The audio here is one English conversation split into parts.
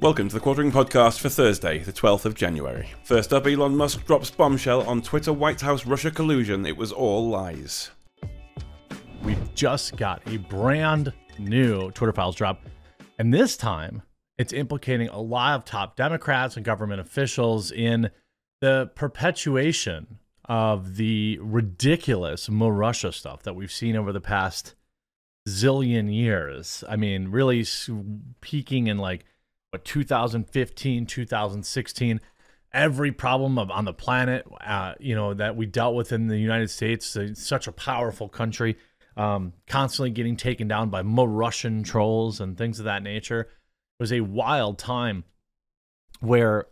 Welcome to the Quartering Podcast for Thursday, the 12th of January. First up, Elon Musk drops bombshell on Twitter White House Russia collusion. It was all lies. We've just got a brand new Twitter files drop, and this time it's implicating a lot of top Democrats and government officials in the perpetuation of the ridiculous Russia stuff that we've seen over the past zillion years. I mean, really peaking in like what 2015, 2016. Every problem of, on the planet, uh, you know, that we dealt with in the United States, it's such a powerful country, um, constantly getting taken down by Russian trolls and things of that nature. It was a wild time where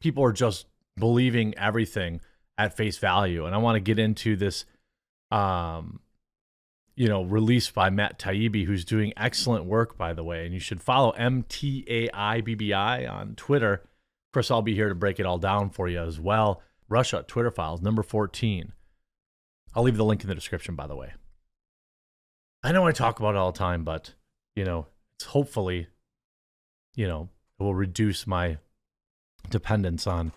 people are just believing everything at face value. And I want to get into this um, you know, released by Matt Taibbi, who's doing excellent work, by the way. And you should follow MTAIBBI on Twitter. Of course, I'll be here to break it all down for you as well. Russia, Twitter files, number 14. I'll leave the link in the description, by the way. I know I talk about it all the time, but, you know, it's hopefully, you know, it will reduce my dependence on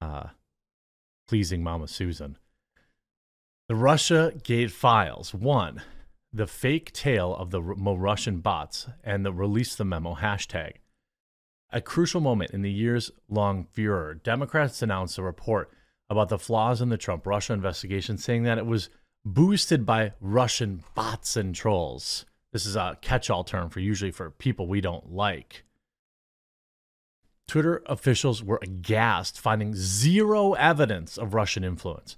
uh, pleasing Mama Susan. The Russia Gate files. One, the fake tale of the Russian bots and the release the memo hashtag. A crucial moment in the years long furor, Democrats announced a report about the flaws in the Trump Russia investigation, saying that it was boosted by Russian bots and trolls. This is a catch all term for usually for people we don't like. Twitter officials were aghast, finding zero evidence of Russian influence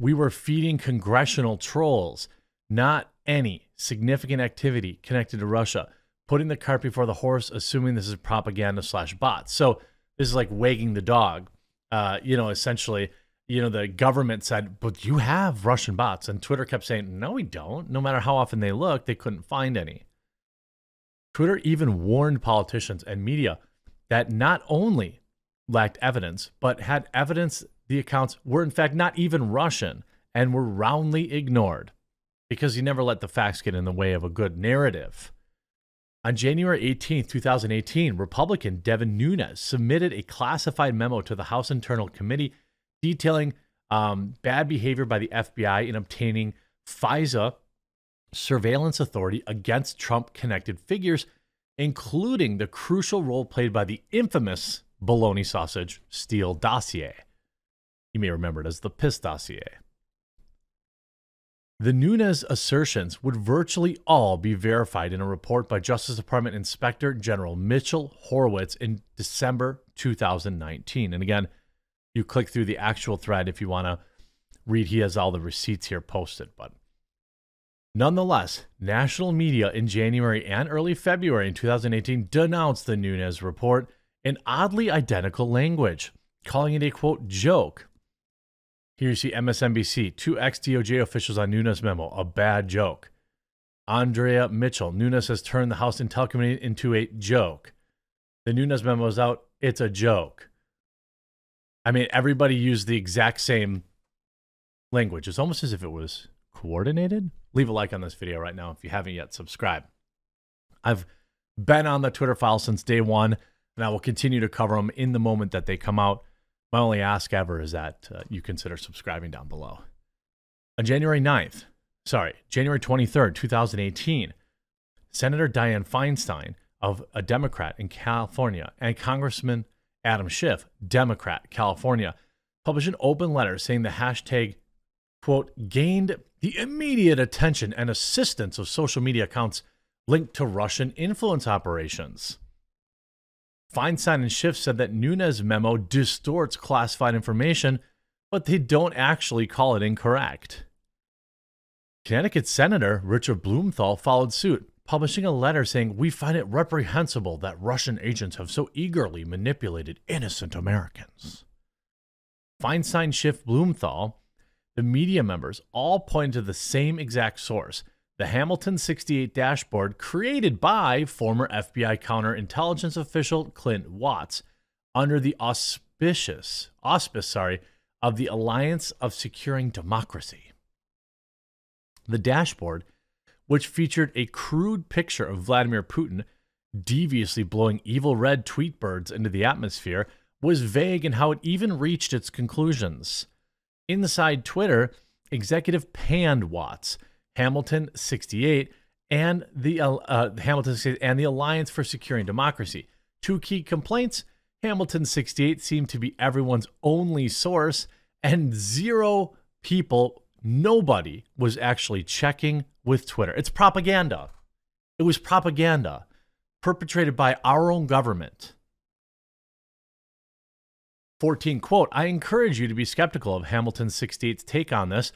we were feeding congressional trolls, not any significant activity connected to Russia, putting the cart before the horse, assuming this is propaganda slash bots. So this is like wagging the dog. Uh, you know, essentially, you know, the government said, but you have Russian bots. And Twitter kept saying, no, we don't. No matter how often they looked, they couldn't find any. Twitter even warned politicians and media that not only lacked evidence, but had evidence the accounts were in fact not even Russian and were roundly ignored because he never let the facts get in the way of a good narrative. On January 18, 2018, Republican Devin Nunes submitted a classified memo to the House Internal Committee detailing um, bad behavior by the FBI in obtaining FISA surveillance authority against Trump connected figures, including the crucial role played by the infamous bologna sausage Steele dossier. You may remember it as the Piss dossier. The Nunes assertions would virtually all be verified in a report by Justice Department Inspector General Mitchell Horowitz in December 2019. And again, you click through the actual thread if you want to read. He has all the receipts here posted. But nonetheless, national media in January and early February in 2018 denounced the Nunes report in oddly identical language, calling it a quote joke here you see MSNBC, two ex DOJ officials on Nunes memo, a bad joke. Andrea Mitchell, Nunes has turned the House Intel Committee into a joke. The Nunes memo is out, it's a joke. I mean, everybody used the exact same language. It's almost as if it was coordinated. Leave a like on this video right now if you haven't yet subscribed. I've been on the Twitter file since day one, and I will continue to cover them in the moment that they come out. My only ask ever is that uh, you consider subscribing down below. On January 9th, sorry, January 23rd, 2018, Senator Dianne Feinstein of a Democrat in California and Congressman Adam Schiff, Democrat, California, published an open letter saying the hashtag, quote, gained the immediate attention and assistance of social media accounts linked to Russian influence operations. Feinstein and Schiff said that Nunes' memo distorts classified information, but they don't actually call it incorrect. Connecticut Senator Richard Blumenthal followed suit, publishing a letter saying, We find it reprehensible that Russian agents have so eagerly manipulated innocent Americans. Feinstein, Schiff, Blumenthal, the media members all pointed to the same exact source the Hamilton 68 dashboard created by former FBI counterintelligence official Clint Watts under the auspicious auspice, sorry, of the Alliance of Securing Democracy. The dashboard, which featured a crude picture of Vladimir Putin deviously blowing evil red tweet birds into the atmosphere, was vague in how it even reached its conclusions. Inside Twitter, executive panned Watts, Hamilton 68, and the uh, uh Hamilton and the Alliance for Securing Democracy. Two key complaints: Hamilton 68 seemed to be everyone's only source, and zero people, nobody was actually checking with Twitter. It's propaganda. It was propaganda perpetrated by our own government. 14 quote, I encourage you to be skeptical of Hamilton 68's take on this,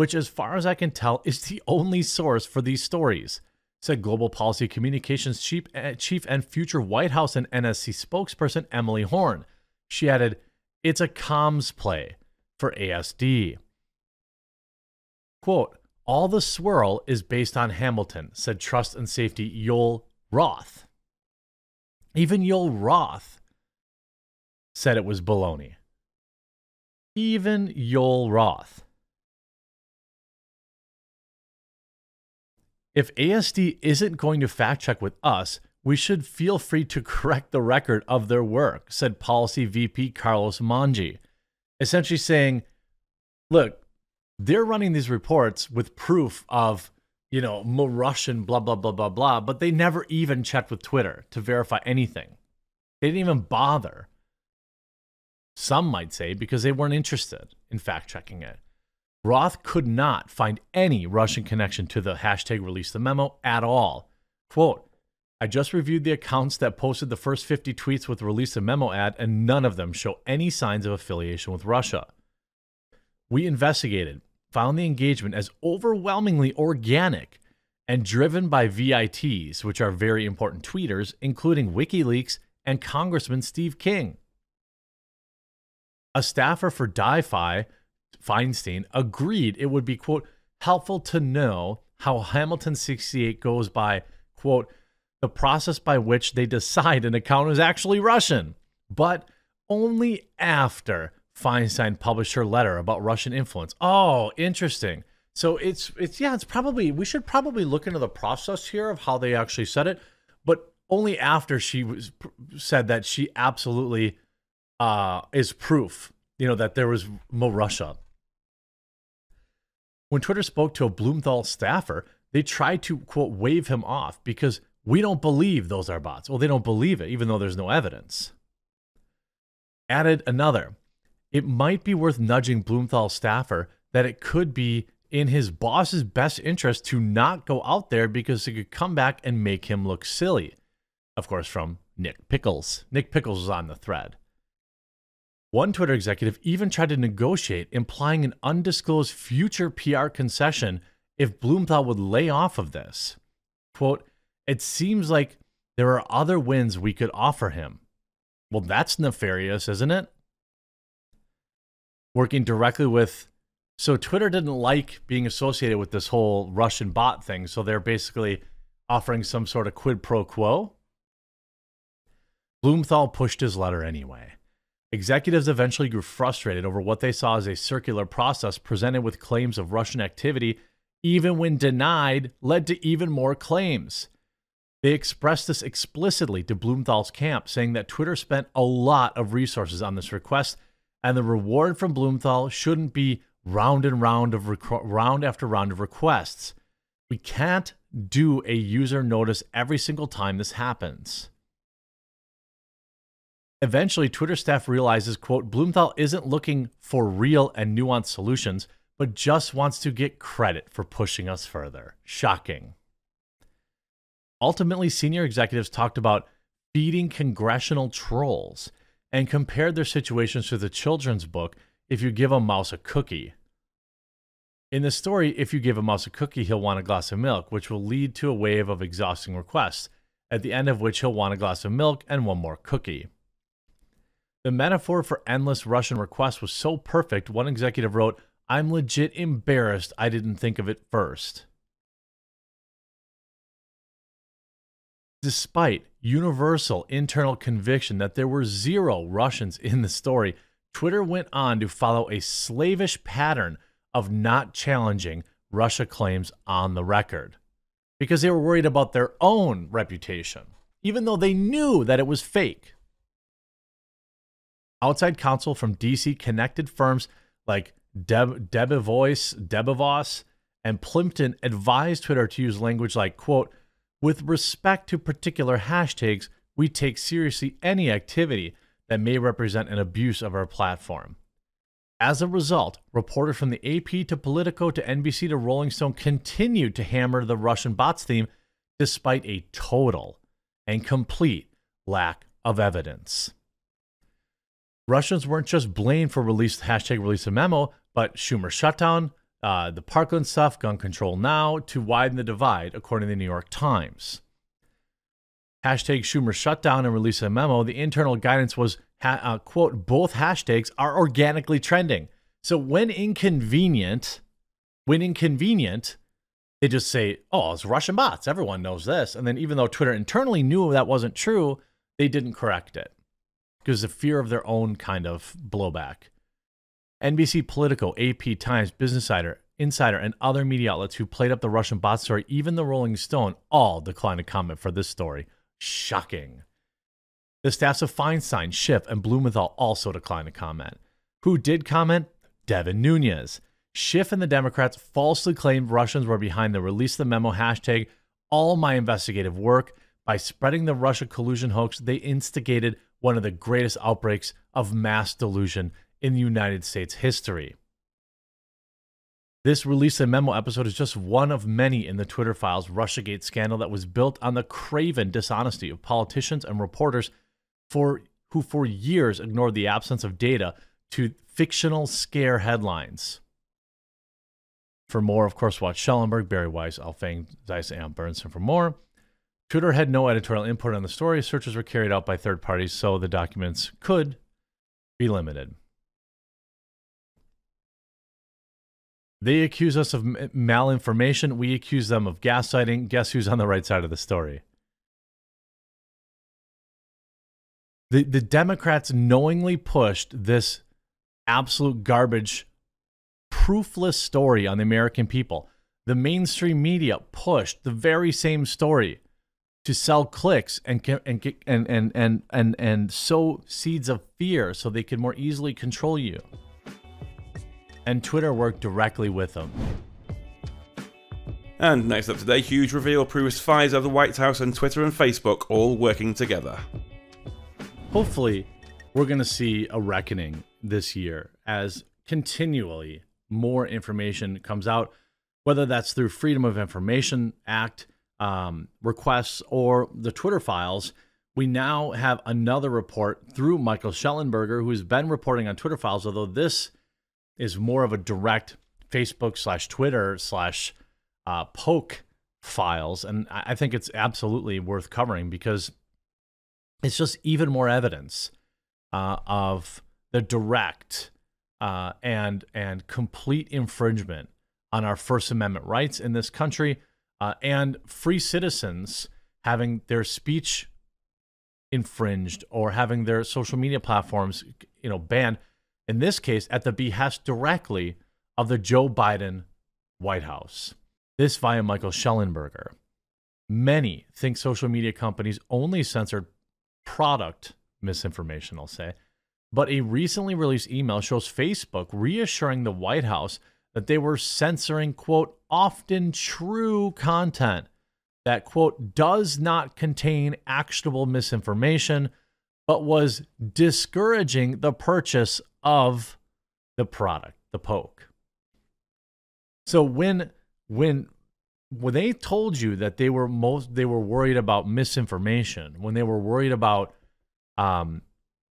which, as far as I can tell, is the only source for these stories, said Global Policy Communications Chief, uh, Chief and future White House and NSC spokesperson Emily Horne. She added, It's a comms play for ASD. Quote, all the swirl is based on Hamilton, said Trust and Safety Yoel Roth. Even Yoel Roth said it was baloney. Even Yoel Roth. If ASD isn't going to fact check with us, we should feel free to correct the record of their work, said Policy VP Carlos Monge, essentially saying, look, they're running these reports with proof of, you know, Russian, blah, blah, blah, blah, blah, but they never even checked with Twitter to verify anything. They didn't even bother. Some might say because they weren't interested in fact checking it. Roth could not find any Russian connection to the hashtag release the memo at all. Quote, I just reviewed the accounts that posted the first 50 tweets with release the memo ad, and none of them show any signs of affiliation with Russia. We investigated, found the engagement as overwhelmingly organic and driven by VITs, which are very important tweeters, including WikiLeaks and Congressman Steve King. A staffer for DiFi, Feinstein, agreed it would be, quote, helpful to know how Hamilton 68 goes by, quote, the process by which they decide an account is actually Russian, but only after Feinstein published her letter about Russian influence. Oh, interesting. So it's it's yeah, it's probably we should probably look into the process here of how they actually said it, but only after she was said that she absolutely uh, is proof, you know, that there was Mo Russia. When Twitter spoke to a Blumenthal staffer, they tried to quote wave him off because we don't believe those are bots. Well, they don't believe it, even though there's no evidence. Added another it might be worth nudging Blumenthal staffer that it could be in his boss's best interest to not go out there because it could come back and make him look silly. Of course, from Nick Pickles. Nick Pickles was on the thread. One Twitter executive even tried to negotiate, implying an undisclosed future PR concession if Blumenthal would lay off of this. Quote, it seems like there are other wins we could offer him. Well, that's nefarious, isn't it? working directly with so Twitter didn't like being associated with this whole Russian bot thing, so they're basically offering some sort of quid pro quo. Blumenthal pushed his letter anyway. Executives eventually grew frustrated over what they saw as a circular process presented with claims of Russian activity, even when denied, led to even more claims. They expressed this explicitly to Blumenthal's camp, saying that Twitter spent a lot of resources on this request and the reward from Blumenthal shouldn't be round and round of round after round of requests. We can't do a user notice every single time this happens. Eventually, Twitter staff realizes, quote, Blumenthal isn't looking for real and nuanced solutions, but just wants to get credit for pushing us further. Shocking. Ultimately, senior executives talked about feeding congressional trolls and compared their situations to the children's book if you give a mouse a cookie. In the story, if you give a mouse a cookie, he'll want a glass of milk, which will lead to a wave of exhausting requests, at the end of which he'll want a glass of milk and one more cookie. The metaphor for endless Russian requests was so perfect, one executive wrote, I'm legit embarrassed I didn't think of it first. Despite universal internal conviction that there were zero Russians in the story, Twitter went on to follow a slavish pattern of not challenging Russia claims on the record because they were worried about their own reputation. even though they knew that it was fake. Outside counsel from DC connected firms like Deb, Debevoise, and Plimpton advised Twitter to use language like, quote, with respect to particular hashtags, we take seriously any activity that may represent an abuse of our platform. As a result, reporters from the AP to Politico to NBC to Rolling Stone continued to hammer the Russian bots theme despite a total and complete lack of evidence. Russians weren't just blamed for release hashtag release a memo, but Schumer shutdown, uh, the Parkland stuff, gun control now, to widen the divide, according to the New York Times. Hashtag Schumer shutdown and release a memo. The internal guidance was, ha- uh, quote, both hashtags are organically trending. So when inconvenient, when inconvenient, they just say, oh, it's Russian bots. Everyone knows this. And then even though Twitter internally knew that wasn't true, they didn't correct it because of fear of their own kind of blowback. NBC Politico, AP Times, Business Insider, Insider, and other media outlets who played up the Russian bot story, even the Rolling Stone, all declined to comment for this story. Shocking. The staffs of Feinstein, Schiff, and Blumenthal also declined to comment. Who did comment? Devin Nunes. Schiff and the Democrats falsely claimed Russians were behind the release of the memo hashtag all my investigative work. By spreading the Russia collusion hoax, they instigated one of the greatest outbreaks of mass delusion in the United States history. This release and memo episode is just one of many in the Twitter files Russiagate scandal that was built on the craven dishonesty of politicians and reporters for who for years ignored the absence of data to fictional scare headlines. For more, of course, watch Schellenberg, Bari Weiss, Alfang, Zeiss, and Bernstein for more. Twitter had no editorial input on the story. Searches were carried out by third parties, so the documents could be limited. They accuse us of eh, malinformation. We accuse them of gaslighting. Guess who's on the right side of the story? The, the Democrats knowingly pushed this absolute garbage, proofless story on the American people. The mainstream media pushed the very same story to sell clicks and and and and and and, and sow seeds of fear so they can more easily control you. And Twitter worked directly with them. And next up today, huge reveal proves Pfizer, the White House, and Twitter and Facebook all working together. Hopefully, we're going to see a reckoning this year as continually more information comes out, whether that's through Freedom of Information Act um, requests or the Twitter files, we now have another report through Michael Shellenberger, who's been reporting on Twitter files, although this is more of a direct Facebook slash Twitter slash uh, poke files. And I think it's absolutely worth covering because it's just even more evidence uh, of the direct uh, and and complete infringement on our First Amendment rights in this country uh, and free citizens having their speech infringed or having their social media platforms, you know, banned. In this case, at the behest directly of the Joe Biden White House. This via Michael Shellenberger Many think social media companies only censored product misinformation, I'll say. But a recently released email shows Facebook reassuring the White House that they were censoring, quote, often true content that, quote, does not contain actionable misinformation, but was discouraging the purchase of the product, the poke. So when when when they told you that they were most they were worried about misinformation, when they were worried about um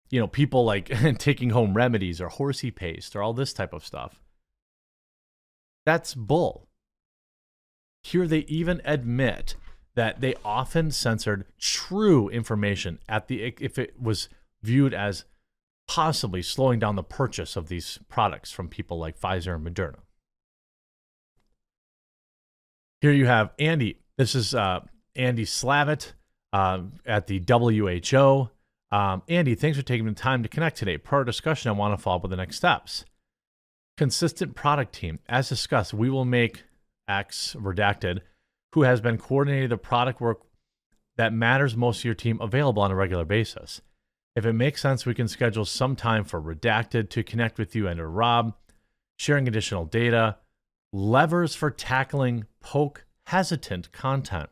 you know people like taking home remedies or horsey paste or all this type of stuff that's bull. Here they even admit that they often censored true information at the if it was viewed as possibly slowing down the purchase of these products from people like Pfizer and Moderna. Here you have Andy. This is uh, Andy Slavitt uh, at the WHO. Um, Andy, thanks for taking the time to connect today. Per our discussion, I want to follow up with the next steps consistent product team. As discussed, we will make X redacted, who has been coordinating the product work that matters most to your team available on a regular basis. If it makes sense, we can schedule some time for Redacted to connect with you and or Rob, sharing additional data, levers for tackling poke hesitant content.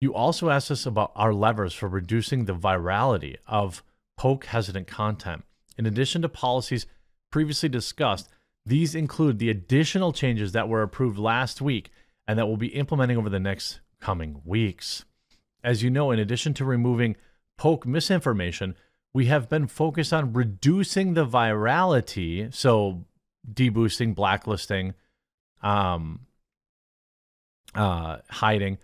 You also asked us about our levers for reducing the virality of poke hesitant content. In addition to policies previously discussed, these include the additional changes that were approved last week and that we'll be implementing over the next coming weeks. As you know, in addition to removing poke misinformation, we have been focused on reducing the virality, so deboosting, blacklisting, um, uh, hiding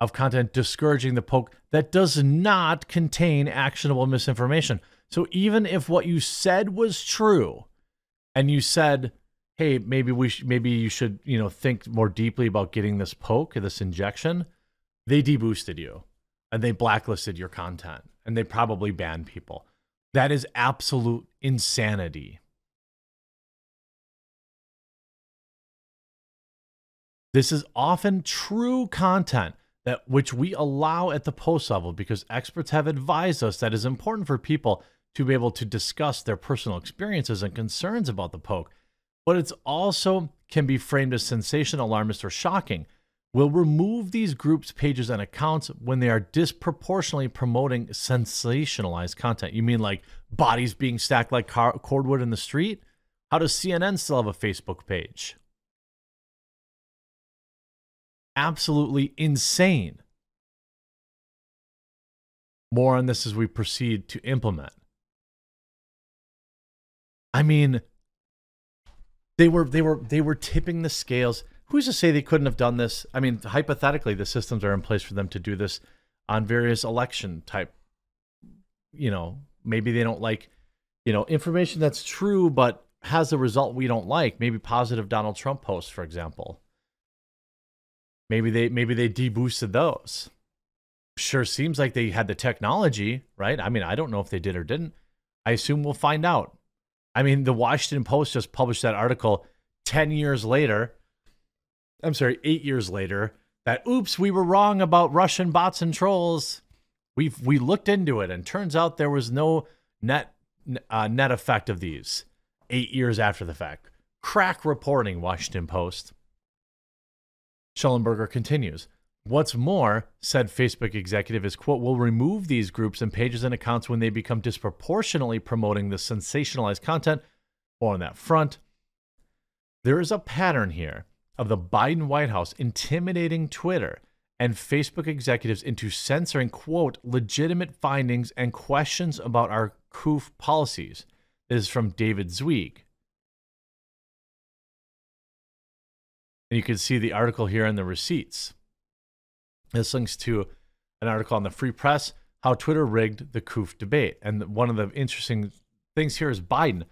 of content discouraging the poke that does not contain actionable misinformation. So even if what you said was true, and you said, "Hey, maybe we sh- maybe you should you know think more deeply about getting this poke, this injection," they deboosted you and they blacklisted your content and they probably banned people. That is absolute insanity. This is often true content that which we allow at the post level because experts have advised us that is important for people to be able to discuss their personal experiences and concerns about the poke. But it's also can be framed as sensation, alarmist, or shocking We'll remove these groups, pages, and accounts when they are disproportionately promoting sensationalized content. You mean like bodies being stacked like car- cordwood in the street? How does CNN still have a Facebook page? Absolutely insane. More on this as we proceed to implement. I mean, they were they were they were tipping the scales who's to say they couldn't have done this? I mean, hypothetically, the systems are in place for them to do this on various election type. You know, maybe they don't like, you know, information that's true but has a result we don't like. Maybe positive Donald Trump posts, for example. Maybe they maybe they deboosted those. Sure seems like they had the technology, right? I mean, I don't know if they did or didn't. I assume we'll find out. I mean, the Washington Post just published that article 10 years later I'm sorry, eight years later, that oops, we were wrong about Russian bots and trolls. We've we looked into it, and turns out there was no net uh, net effect of these. Eight years after the fact, crack reporting. Washington Post. Shellenberger continues. What's more, said Facebook executive, is quote, will remove these groups and pages and accounts when they become disproportionately promoting the sensationalized content. More on that front. There is a pattern here of the Biden White House intimidating Twitter and Facebook executives into censoring, quote, legitimate findings and questions about our COOF policies. This is from David Zweig. And you can see the article here in the receipts. This links to an article on the Free Press, how Twitter rigged the COOF debate. And one of the interesting things here is Biden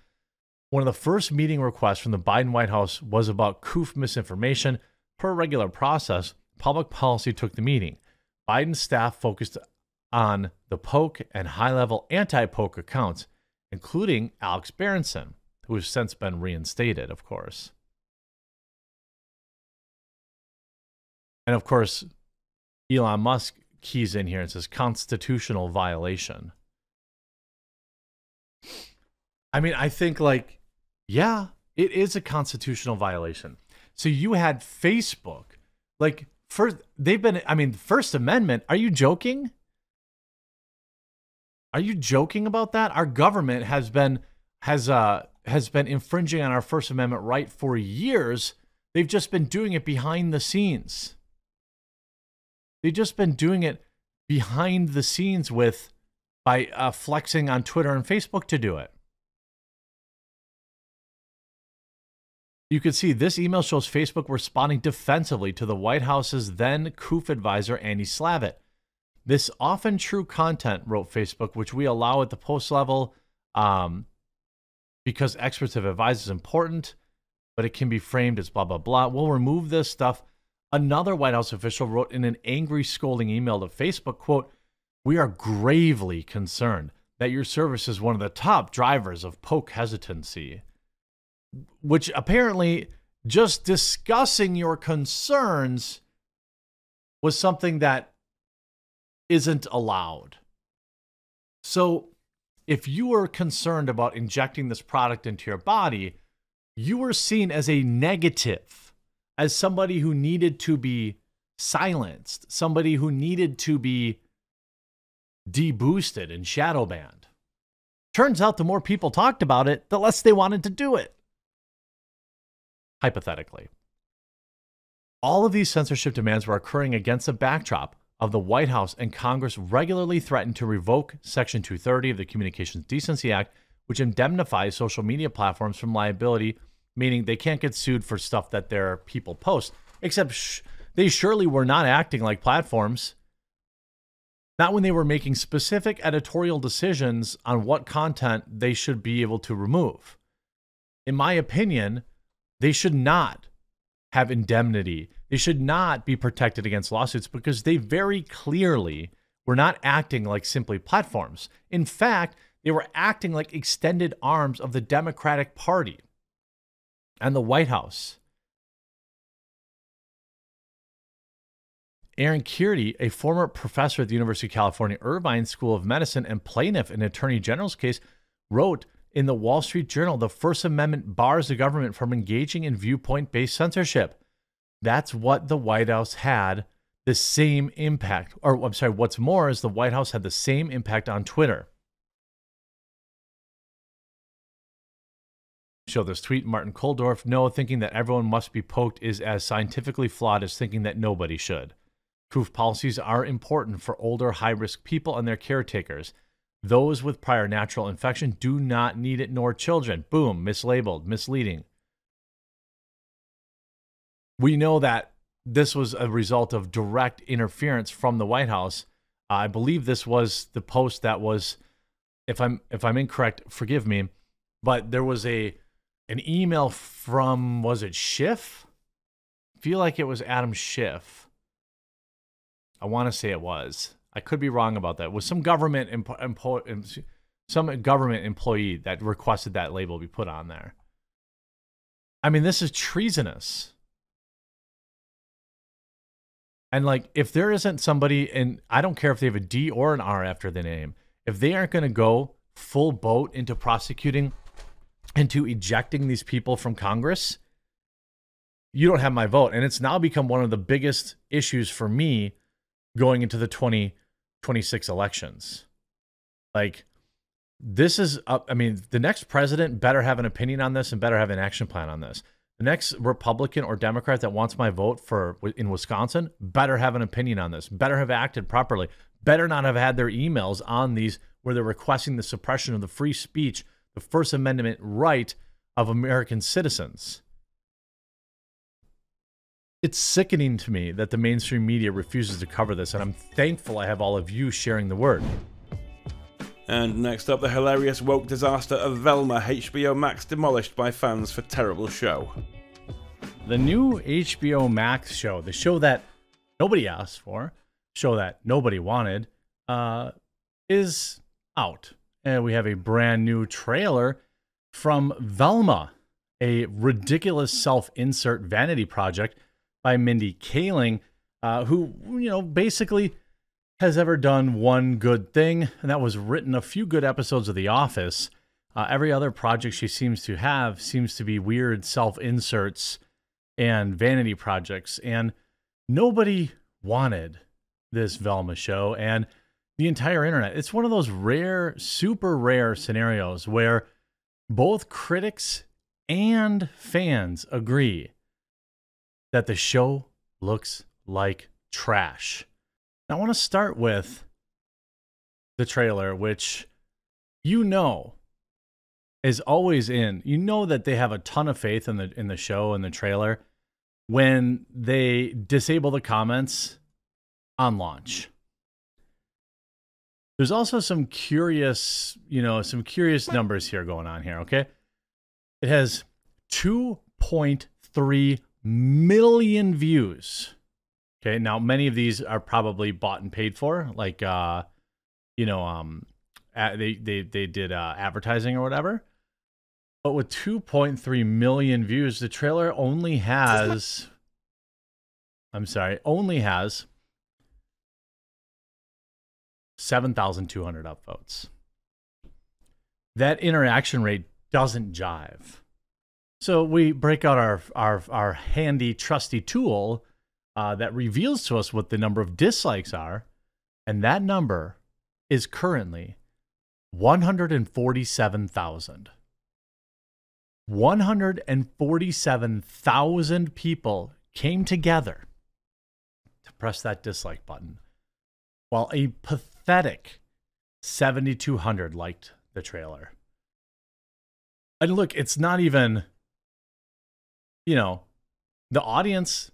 one of the first meeting requests from the Biden White House was about COOF misinformation. Per regular process, public policy took the meeting. Biden's staff focused on the poke and high level anti poke accounts, including Alex Berenson, who has since been reinstated, of course. And of course, Elon Musk keys in here and says constitutional violation. I mean, I think like, yeah, it is a constitutional violation. So you had Facebook, like first they've been I mean, First Amendment, are you joking? Are you joking about that? Our government has been has uh has been infringing on our First Amendment right for years. They've just been doing it behind the scenes. They've just been doing it behind the scenes with by uh, flexing on Twitter and Facebook to do it. You can see this email shows Facebook responding defensively to the White House's then COOF advisor, Andy Slavitt. This often true content, wrote Facebook, which we allow at the post level um, because experts have advised is important, but it can be framed as blah, blah, blah. We'll remove this stuff. Another White House official wrote in an angry, scolding email to Facebook, quote, We are gravely concerned that your service is one of the top drivers of poke hesitancy which apparently just discussing your concerns was something that isn't allowed. So, if you were concerned about injecting this product into your body, you were seen as a negative, as somebody who needed to be silenced, somebody who needed to be deboosted and shadow banned. Turns out the more people talked about it, the less they wanted to do it. Hypothetically. All of these censorship demands were occurring against a backdrop of the White House and Congress regularly threatened to revoke Section 230 of the Communications Decency Act, which indemnifies social media platforms from liability, meaning they can't get sued for stuff that their people post. Except sh- they surely were not acting like platforms. Not when they were making specific editorial decisions on what content they should be able to remove. In my opinion, they should not have indemnity. They should not be protected against lawsuits because they very clearly were not acting like simply platforms. In fact, they were acting like extended arms of the Democratic Party and the White House. Aaron Kheriaty, a former professor at the University of California Irvine School of Medicine and plaintiff in Attorney General's case, wrote in the Wall Street Journal the First Amendment bars the government from engaging in viewpoint based censorship. That's what the White House had the same impact. Or, I'm sorry, what's more is the White House had the same impact on Twitter. Show this tweet Martin Kulldorff. No, thinking that everyone must be poked is as scientifically flawed as thinking that nobody should. Proof policies are important for older, high risk people and their caretakers. Those with prior natural infection do not need it, nor children. Boom, mislabeled, misleading. We know that this was a result of direct interference from the White House. I believe this was the post that was, if I'm if I'm incorrect, forgive me, but there was a an email from was it Schiff? I feel like it was Adam Schiff I want to say it was. I could be wrong about that. It was some government impo- impo- some government employee that requested that label be put on there. I mean, this is treasonous. And like, if there isn't somebody, and I don't care if they have a D or an R after the name, if they aren't going to go full boat into prosecuting, into ejecting these people from Congress, you don't have my vote. And it's now become one of the biggest issues for me going into the 2026 elections. Like, this is, I mean, the next president better have an opinion on this and better have an action plan on this. The next Republican or Democrat that wants my vote for in Wisconsin better have an opinion on this, better have acted properly, better not have had their emails on these where they're requesting the suppression of the free speech, the First Amendment right of American citizens. It's sickening to me that the mainstream media refuses to cover this, and I'm thankful I have all of you sharing the word. And next up, the hilarious woke disaster of Velma, HBO Max demolished by fans for terrible show. The new HBO Max show, the show that nobody asked for, show that nobody wanted, uh, is out. And we have a brand new trailer from Velma, a ridiculous self insert vanity project by Mindy Kaling, uh, who, you know, basically has ever done one good thing, and that was written a few good episodes of The Office. Uh, every other project she seems to have seems to be weird self inserts and vanity projects. And nobody wanted this Velma show and the entire internet. It's one of those rare, super rare scenarios where both critics and fans agree that the show looks like trash. I want to start with the trailer, which you know is always in. You know that they have a ton of faith in the in the show and the trailer when they disable the comments on launch. There's also some curious, you know, some curious numbers here going on here, okay? It has 2.3 million views. Okay, now many of these are probably bought and paid for, like uh, you know, um, they they they did uh, advertising or whatever. But with 2.3 million views, the trailer only has. I'm sorry, only has 7,200 upvotes. That interaction rate doesn't jive. So we break out our our our handy trusty tool uh, that reveals to us what the number of dislikes are, and that number is currently 147,000. 147,000 people came together to press that dislike button, while a pathetic 7,200 liked the trailer. And look, it's not even, you know, the audience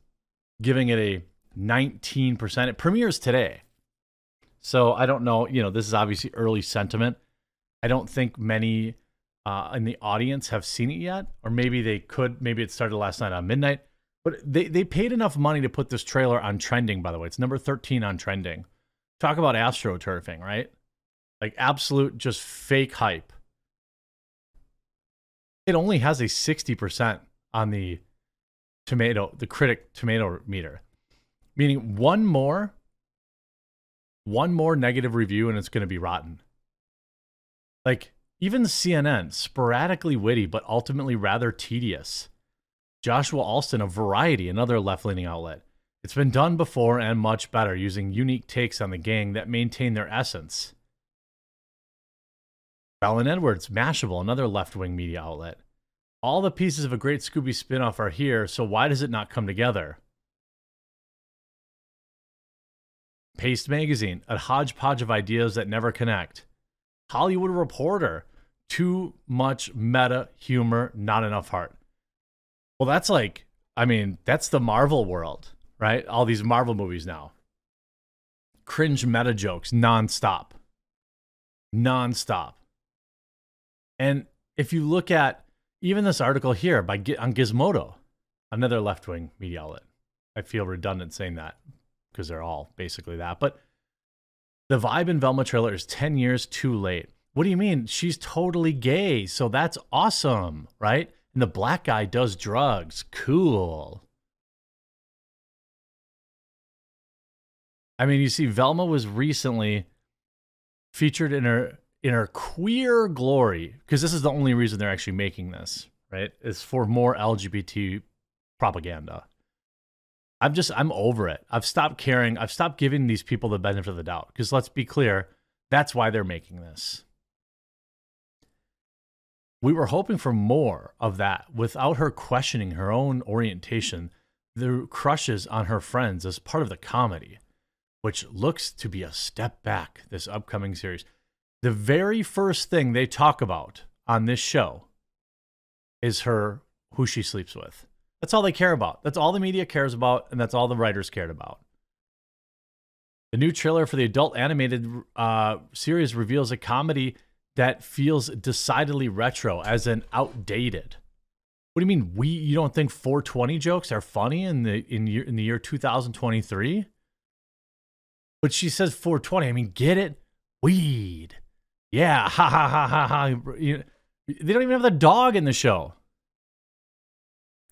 giving it a 19%. It premieres today. So I don't know, you know, this is obviously early sentiment. I don't think many uh, in the audience have seen it yet, or maybe they could. Maybe it started last night on midnight. But they, they paid enough money to put this trailer on trending, by the way. It's number 13 on trending. Talk about astroturfing, right? Like absolute just fake hype. It only has a 60% on the tomato, the critic tomato meter. Meaning one more, one more negative review and it's going to be rotten. Like even CNN, sporadically witty, but ultimately rather tedious. Joshua Alston of Variety, another left leaning outlet. It's been done before and much better, using unique takes on the gang that maintain their essence. Belen Edwards, Mashable, another left wing media outlet. All the pieces of a great Scooby spinoff are here, so why does it not come together? Paste Magazine, a hodgepodge of ideas that never connect. Hollywood Reporter, too much meta humor, not enough heart. Well, that's like, I mean, that's the Marvel world, right? All these Marvel movies now. Cringe meta jokes nonstop. Nonstop. And if you look at even this article here by on Gizmodo, another left wing media outlet, I feel redundant saying that because they're all basically that. But the vibe in Velma trailer is 10 years too late. What do you mean? She's totally gay. So that's awesome, right? And the black guy does drugs. Cool. I mean, you see, Velma was recently featured in her in her queer glory because this is the only reason they're actually making this, right? Is for more LGBT propaganda. I'm just I'm over it. I've stopped caring. I've stopped giving these people the benefit of the doubt because let's be clear, that's why they're making this. We were hoping for more of that without her questioning her own orientation, the crushes on her friends as part of the comedy, which looks to be a step back this upcoming series. The very first thing they talk about on this show is her who she sleeps with. That's all they care about. That's all the media cares about, and that's all the writers cared about. The new trailer for the adult animated uh, series reveals a comedy that feels decidedly retro, as in outdated. What do you mean? We you don't think 420 jokes are funny in the in year in the year 2023? But she says 420. I mean, get it? Weed. Yeah, ha ha ha ha ha. You they don't even have the dog in the show.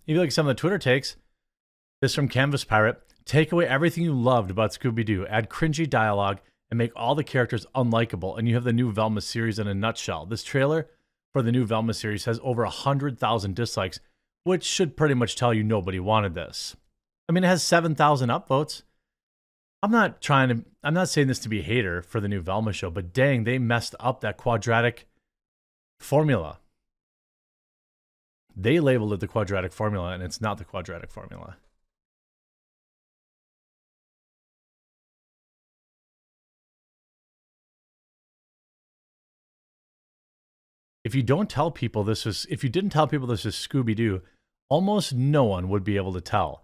Even like some of the Twitter takes. This from Canvas Pirate. Take away everything you loved about Scooby Doo. Add cringy dialogue and make all the characters unlikable, and you have the new Velma series in a nutshell. This trailer for the new Velma series has over 100,000 dislikes, which should pretty much tell you nobody wanted this. I mean, it has 7,000 upvotes. I'm not trying to, I'm not saying this to be a hater for the new Velma show, but dang, they messed up that quadratic formula. They labeled it the quadratic formula, and it's not the quadratic formula. if you don't tell people this is, if you didn't tell people this is Scooby Doo, almost no one would be able to tell.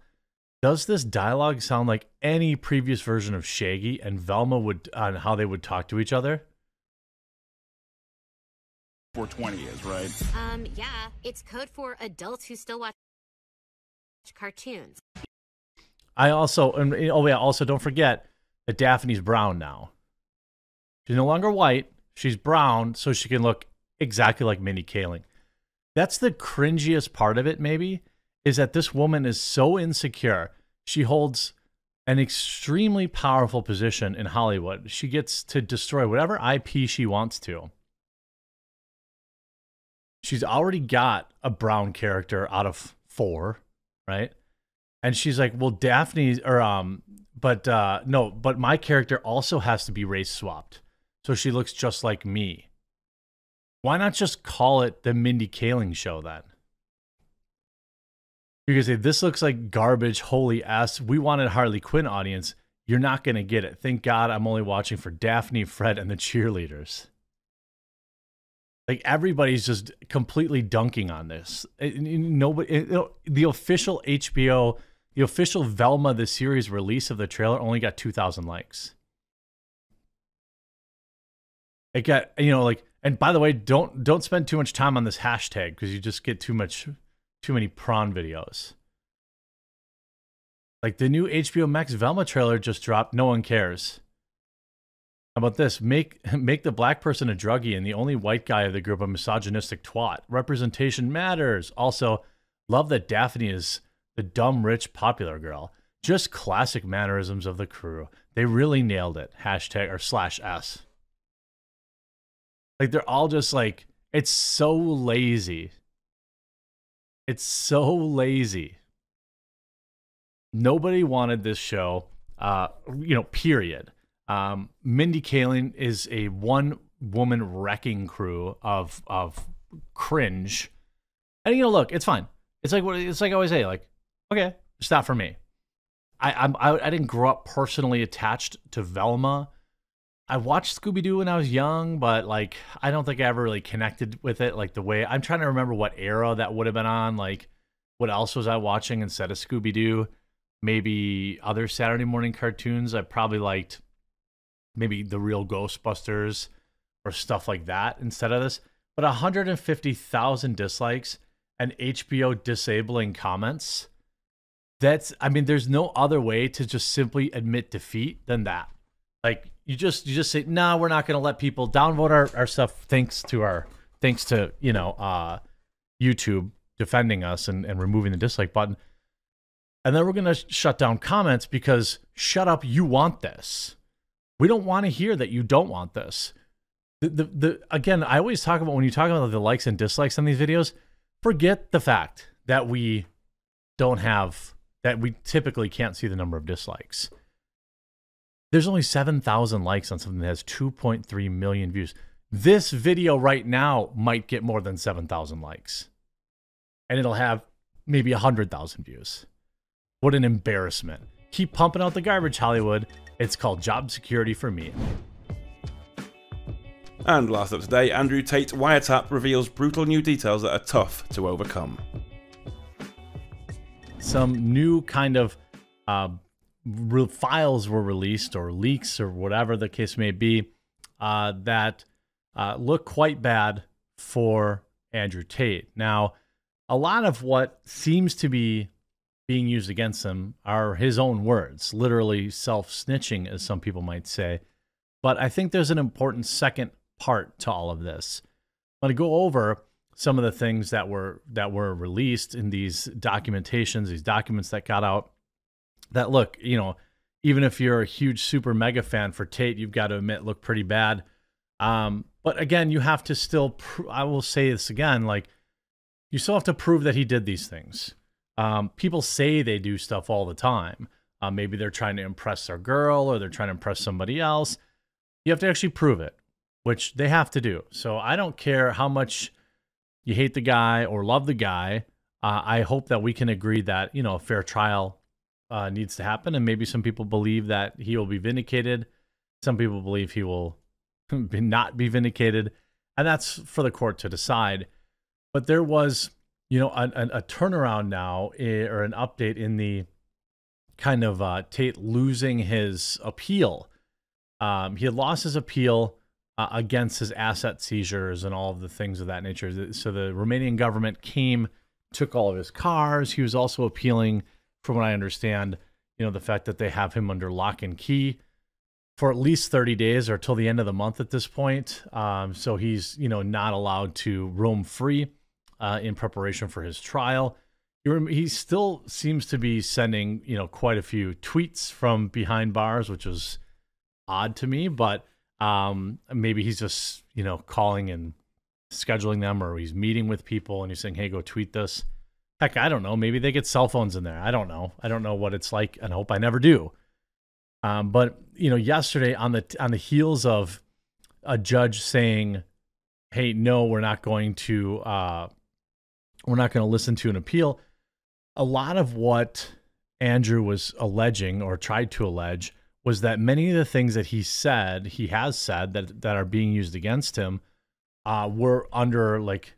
Does this dialogue sound like any previous version of Shaggy and Velma would on how they would talk to each other? 420 is, right? Um, yeah. It's code for adults who still watch cartoons. I also, and oh yeah, also don't forget that Daphne's brown now. She's no longer white. She's brown, so she can look exactly like Mindy Kaling. That's the cringiest part of it, maybe, is that this woman is so insecure. She holds an extremely powerful position in Hollywood. She gets to destroy whatever IP she wants to. She's already got a brown character out of four, right? And she's like, well, Daphne, or, um, but, uh, no, but my character also has to be race swapped. So she looks just like me. Why not just call it the Mindy Kaling show then? You can say, this looks like garbage, holy ass. We wanted Harley Quinn audience. You're not going to get it. Thank God I'm only watching for Daphne, Fred, and the cheerleaders. Like everybody's just completely dunking on this. Nobody, the official HBO, the official Velma the series release of the trailer only got 2,000 likes. It got you know like, and by the way, don't don't spend too much time on this hashtag because you just get too much, too many prawn videos. Like the new HBO Max Velma trailer just dropped. No one cares. How about this? Make make the black person a druggie and the only white guy of the group a misogynistic twat. Representation matters. Also, love that Daphne is the dumb, rich, popular girl. Just classic mannerisms of the crew. They really nailed it. Hashtag or slash S. Like they're all just like, it's so lazy. It's so lazy. Nobody wanted this show, uh, you know, period. Um, Mindy Kaling is a one woman wrecking crew of of cringe. And you know, look, it's fine. It's like what it's like I always say, like, okay, it's not for me. I I'm, I I didn't grow up personally attached to Velma. I watched Scooby Doo when I was young, but like I don't think I ever really connected with it like the way I'm trying to remember what era that would have been on. Like, what else was I watching instead of Scooby Doo? Maybe other Saturday morning cartoons. I probably liked maybe the real Ghostbusters or stuff like that instead of this. But 150,000 dislikes and HBO disabling comments. That's, I mean, there's no other way to just simply admit defeat than that. Like you just, you just say, nah, we're not going to let people downvote our, our stuff thanks to our, thanks to, you know, uh, YouTube defending us and, and removing the dislike button. And then we're going to shut down comments because shut up, you want this. We don't want to hear that you don't want this. The, the, the again, I always talk about when you talk about the likes and dislikes on these videos, forget the fact that we don't have that we typically can't see the number of dislikes. There's only 7,000 likes on something that has 2.3 million views. This video right now might get more than 7,000 likes. And it'll have maybe 100,000 views. What an embarrassment. Keep pumping out the garbage, Hollywood. It's called Job Security for Me. And last up today, Andrew Tate wiretap reveals brutal new details that are tough to overcome. Some new kind of uh, re- files were released, or leaks, or whatever the case may be, uh, that uh, look quite bad for Andrew Tate. Now, a lot of what seems to be being used against him are his own words, literally self snitching, as some people might say. But I think there's an important second part to all of this. I'm going to go over some of the things that were that were released in these documentations, these documents that got out. That look, you know, even if you're a huge super mega fan for Tate, you've got to admit look pretty bad. Um, but again, you have to still. Pr- I will say this again, like you still have to prove that he did these things. Um, people say they do stuff all the time. Uh, maybe they're trying to impress their girl or they're trying to impress somebody else. You have to actually prove it, which they have to do. So I don't care how much you hate the guy or love the guy. Uh, I hope that we can agree that you know a fair trial uh, needs to happen, and maybe some people believe that he will be vindicated. Some people believe he will not be vindicated, and that's for the court to decide. But there was you know, a turnaround now eh, or an update in the kind of uh, Tate losing his appeal. Um, he had lost his appeal uh, against his asset seizures and all of the things of that nature. So the Romanian government came, took all of his cars. He was also appealing, from what I understand, you know, the fact that they have him under lock and key for at least 30 days or till the end of the month at this point. Um, so he's, you know, not allowed to roam free uh, in preparation for his trial. he, still seems to be sending, you know, quite a few tweets from behind bars, which was odd to me, but um, maybe he's just, you know, calling and scheduling them or he's meeting with people and he's saying, hey, go tweet this. Heck, I don't know. Maybe they get cell phones in there. I don't know. I don't know what it's like and hope I never do. Um, but you know, yesterday on the on the heels of a judge saying, "Hey, no, we're not going to uh, we're not going to listen to an appeal," a lot of what Andrew was alleging or tried to allege was that many of the things that he said, he has said that that are being used against him, uh, were under like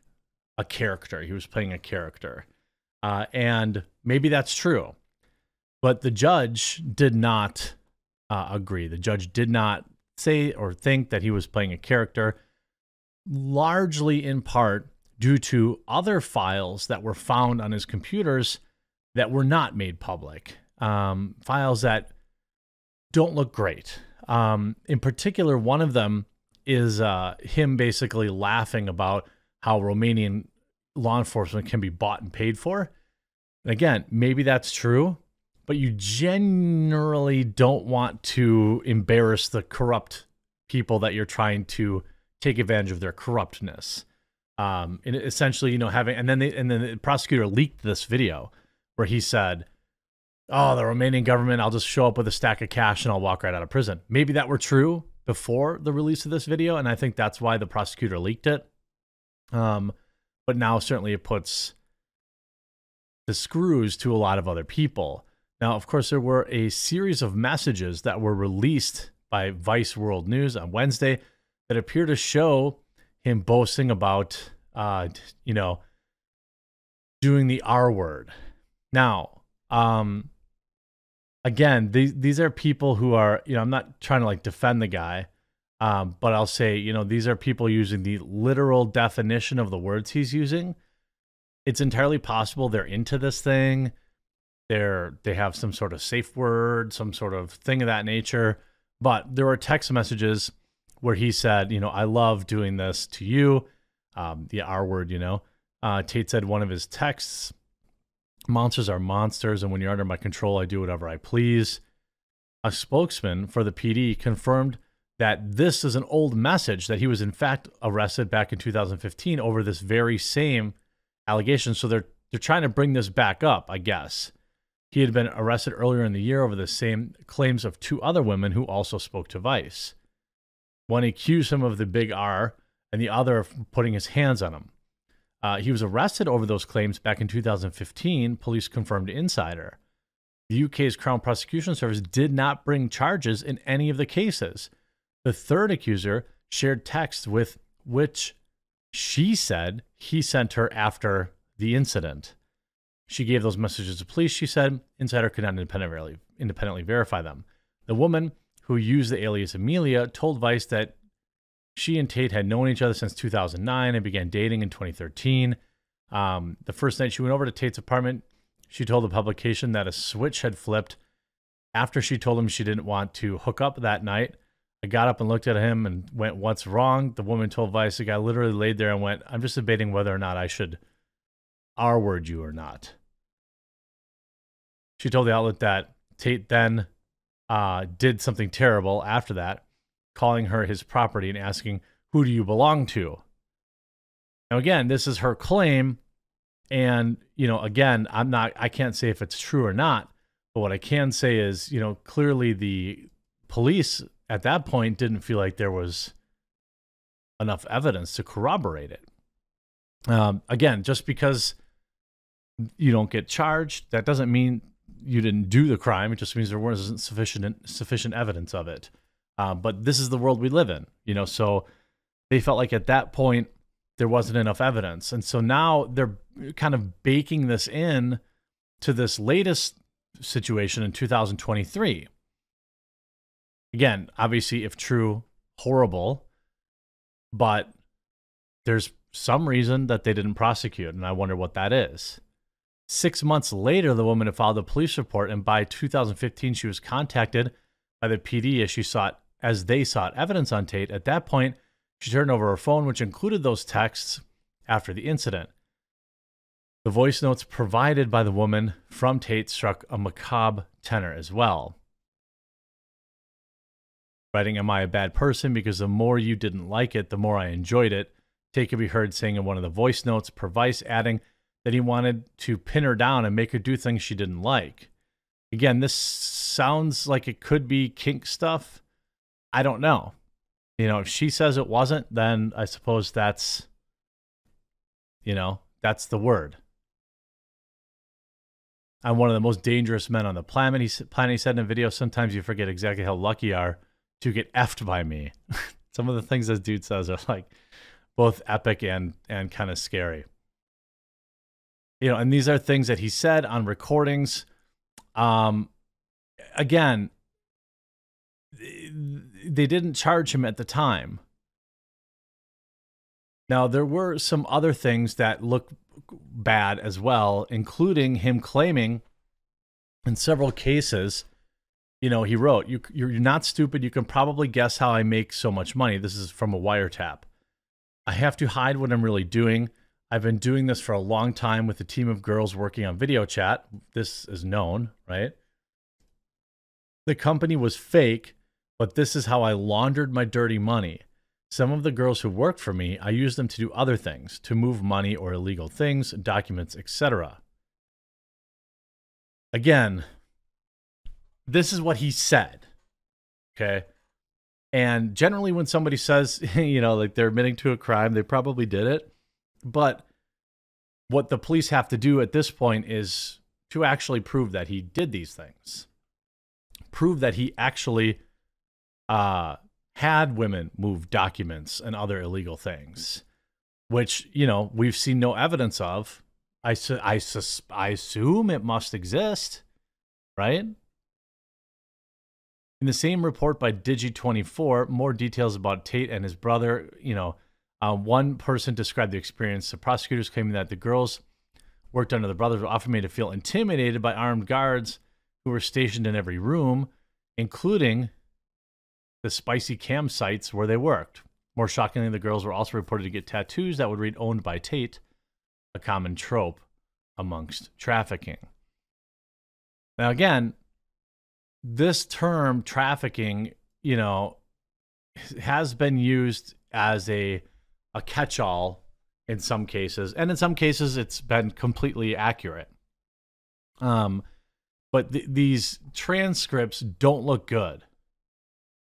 a character. He was playing a character, uh, and maybe that's true, but the judge did not uh, agree. The judge did not say or think that he was playing a character, largely in part due to other files that were found on his computers that were not made public, um, files that don't look great. Um, in particular, one of them is uh, him basically laughing about how Romanian law enforcement can be bought and paid for. And again, maybe that's true, but you generally don't want to embarrass the corrupt people that you're trying to take advantage of their corruptness. Um, and essentially, you know, having and then they, and then the prosecutor leaked this video where he said, "Oh, the Romanian government, I'll just show up with a stack of cash and I'll walk right out of prison." Maybe that were true before the release of this video, and I think that's why the prosecutor leaked it. Um, but now certainly it puts the screws to a lot of other people. Now, of course, there were a series of messages that were released by Vice World News on Wednesday that appear to show him boasting about, uh, you know, doing the R word. Now, um, again, these these are people who are, you know, I'm not trying to like defend the guy, um, but I'll say, you know, these are people using the literal definition of the words he's using. It's entirely possible they're into this thing they're they have some sort of safe word, some sort of thing of that nature. But there were text messages where he said, you know, I love doing this to you, um, the R word, you know. Uh, Tate said one of his texts, monsters are monsters, and when you're under my control, I do whatever I please. A spokesman for the PD confirmed that this is an old message that he was in fact arrested back in 2015 over this very same allegation. So they're they're trying to bring this back up, I guess. He had been arrested earlier in the year over the same claims of two other women who also spoke to Vice. One accused him of the big R, and the other of putting his hands on him. Uh, he was arrested over those claims back in 2015, police confirmed Insider. The UK's Crown Prosecution Service did not bring charges in any of the cases. The third accuser shared texts with which she said he sent her after the incident. She gave those messages to police, she said. Insider could not independently, independently verify them. The woman who used the alias Amelia told Vice that she and Tate had known each other since 2009 and began dating in 2013. Um, the first night she went over to Tate's apartment, she told the publication that a switch had flipped after she told him she didn't want to hook up that night. I got up and looked at him and went, What's wrong? The woman told Vice the guy literally laid there and went, I'm just debating whether or not I should R word you or not. She told the outlet that Tate then uh, did something terrible after that, calling her his property and asking, Who do you belong to? Now, again, this is her claim. And, you know, again, I'm not, I can't say if it's true or not. But what I can say is, you know, clearly the police at that point didn't feel like there was enough evidence to corroborate it. Um, again, just because you don't get charged, that doesn't mean you didn't do the crime. It just means there wasn't sufficient sufficient evidence of it. Uh, but this is the world we live in, you know. So they felt like at that point there wasn't enough evidence, and so now they're kind of baking this in to this latest situation in 2023. Again, obviously, if true, horrible, but there's some reason that they didn't prosecute, and I wonder what that is. Six months later, the woman had filed a police report, and by 2015, she was contacted by the PD as she sought as they sought evidence on Tate. At that point, she turned over her phone, which included those texts after the incident. The voice notes provided by the woman from Tate struck a macabre tenor as well. Writing, Am I a bad person? Because the more you didn't like it, the more I enjoyed it. Tate could be heard saying in one of the voice notes, per Vice adding that he wanted to pin her down and make her do things she didn't like. Again, this sounds like it could be kink stuff. I don't know. You know, if she says it wasn't, then I suppose that's, you know, that's the word. I'm one of the most dangerous men on the planet. He, said in a video, sometimes you forget exactly how lucky you are to get effed by me. Some of the things this dude says are like both epic and and kind of scary. You know, and these are things that he said on recordings. Um, again, they didn't charge him at the time. Now, there were some other things that look bad as well, including him claiming in several cases you know, he wrote, you, you're not stupid. You can probably guess how I make so much money. This is from a wiretap. I have to hide what I'm really doing. I've been doing this for a long time with a team of girls working on video chat. This is known, right? The company was fake, but this is how I laundered my dirty money. Some of the girls who worked for me, I used them to do other things, to move money or illegal things, documents, etc. Again, this is what he said. Okay. And generally, when somebody says, you know, like they're admitting to a crime, they probably did it. But what the police have to do at this point is to actually prove that he did these things, prove that he actually uh, had women move documents and other illegal things, which, you know, we've seen no evidence of. I, su- I, sus- I assume it must exist, right? In the same report by Digi24, more details about Tate and his brother. You know, uh, one person described the experience. The prosecutors claiming that the girls worked under the brothers were often made to feel intimidated by armed guards who were stationed in every room, including the spicy campsites where they worked. More shockingly, the girls were also reported to get tattoos that would read owned by Tate, a common trope amongst trafficking. Now, again, this term trafficking, you know, has been used as a a catch-all in some cases, and in some cases it's been completely accurate. Um, but th- these transcripts don't look good.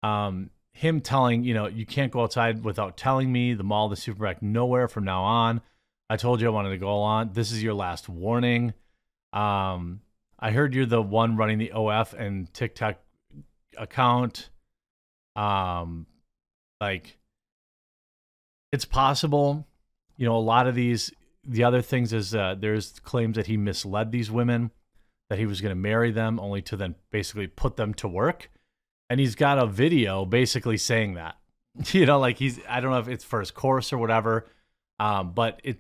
Um, him telling, you know, you can't go outside without telling me. The mall, the supermarket, nowhere from now on. I told you I wanted to go on. This is your last warning. Um, I heard you're the one running the OF and TikTok account. Um, like it's possible. You know, a lot of these. The other things is uh, there's claims that he misled these women, that he was going to marry them, only to then basically put them to work. And he's got a video basically saying that. You know, like he's I don't know if it's for his course or whatever, um, but it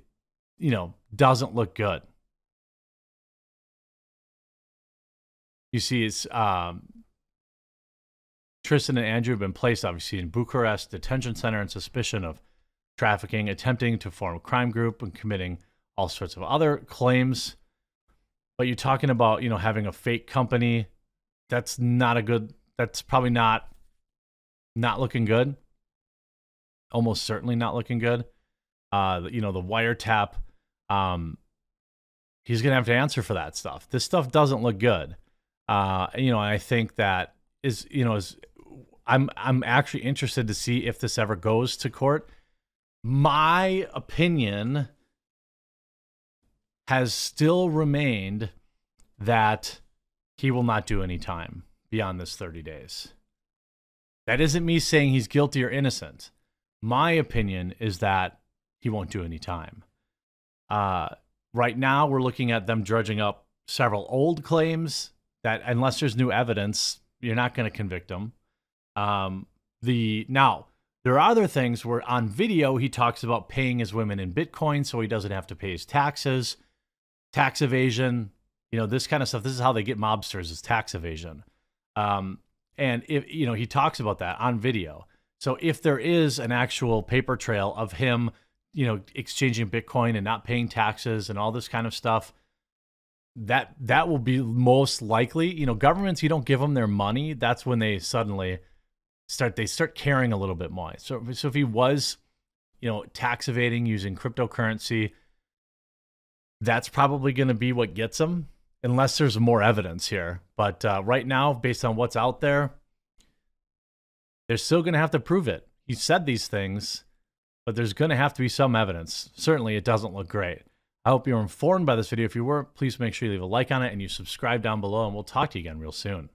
you know doesn't look good. You see it's um, Tristan and Andrew have been placed, obviously, in Bucharest detention center on suspicion of trafficking, attempting to form a crime group, and committing all sorts of other claims. But you're talking about, you know, having a fake company. That's not a good. That's probably not not looking good. Almost certainly not looking good. Uh, you know, the wiretap. Um, he's gonna have to answer for that stuff. This stuff doesn't look good. Uh, you know, I think that is, you know, is I'm I'm actually interested to see if this ever goes to court. My opinion has still remained that he will not do any time beyond this 30 days. That isn't me saying he's guilty or innocent. My opinion is that he won't do any time. Uh, right now, we're looking at them dredging up several old claims that unless there's new evidence, you're not going to convict him. Um, the now there are other things where on video he talks about paying his women in Bitcoin so he doesn't have to pay his taxes, tax evasion, you know this kind of stuff. This is how they get mobsters is tax evasion. Um, and if you know he talks about that on video. So if there is an actual paper trail of him you know, exchanging Bitcoin and not paying taxes and all this kind of stuff, that that will be most likely. You know, governments, you don't give them their money, that's when they suddenly start they start caring a little bit more. So so if he was, you know, tax evading using cryptocurrency, that's probably going to be what gets him, unless there's more evidence here. But uh, right now, based on what's out there, they're still going to have to prove it. He said these things, but there's going to have to be some evidence. Certainly, it doesn't look great. I hope you were informed by this video. If you were, please make sure you leave a like on it and you subscribe down below, and we'll talk to you again real soon.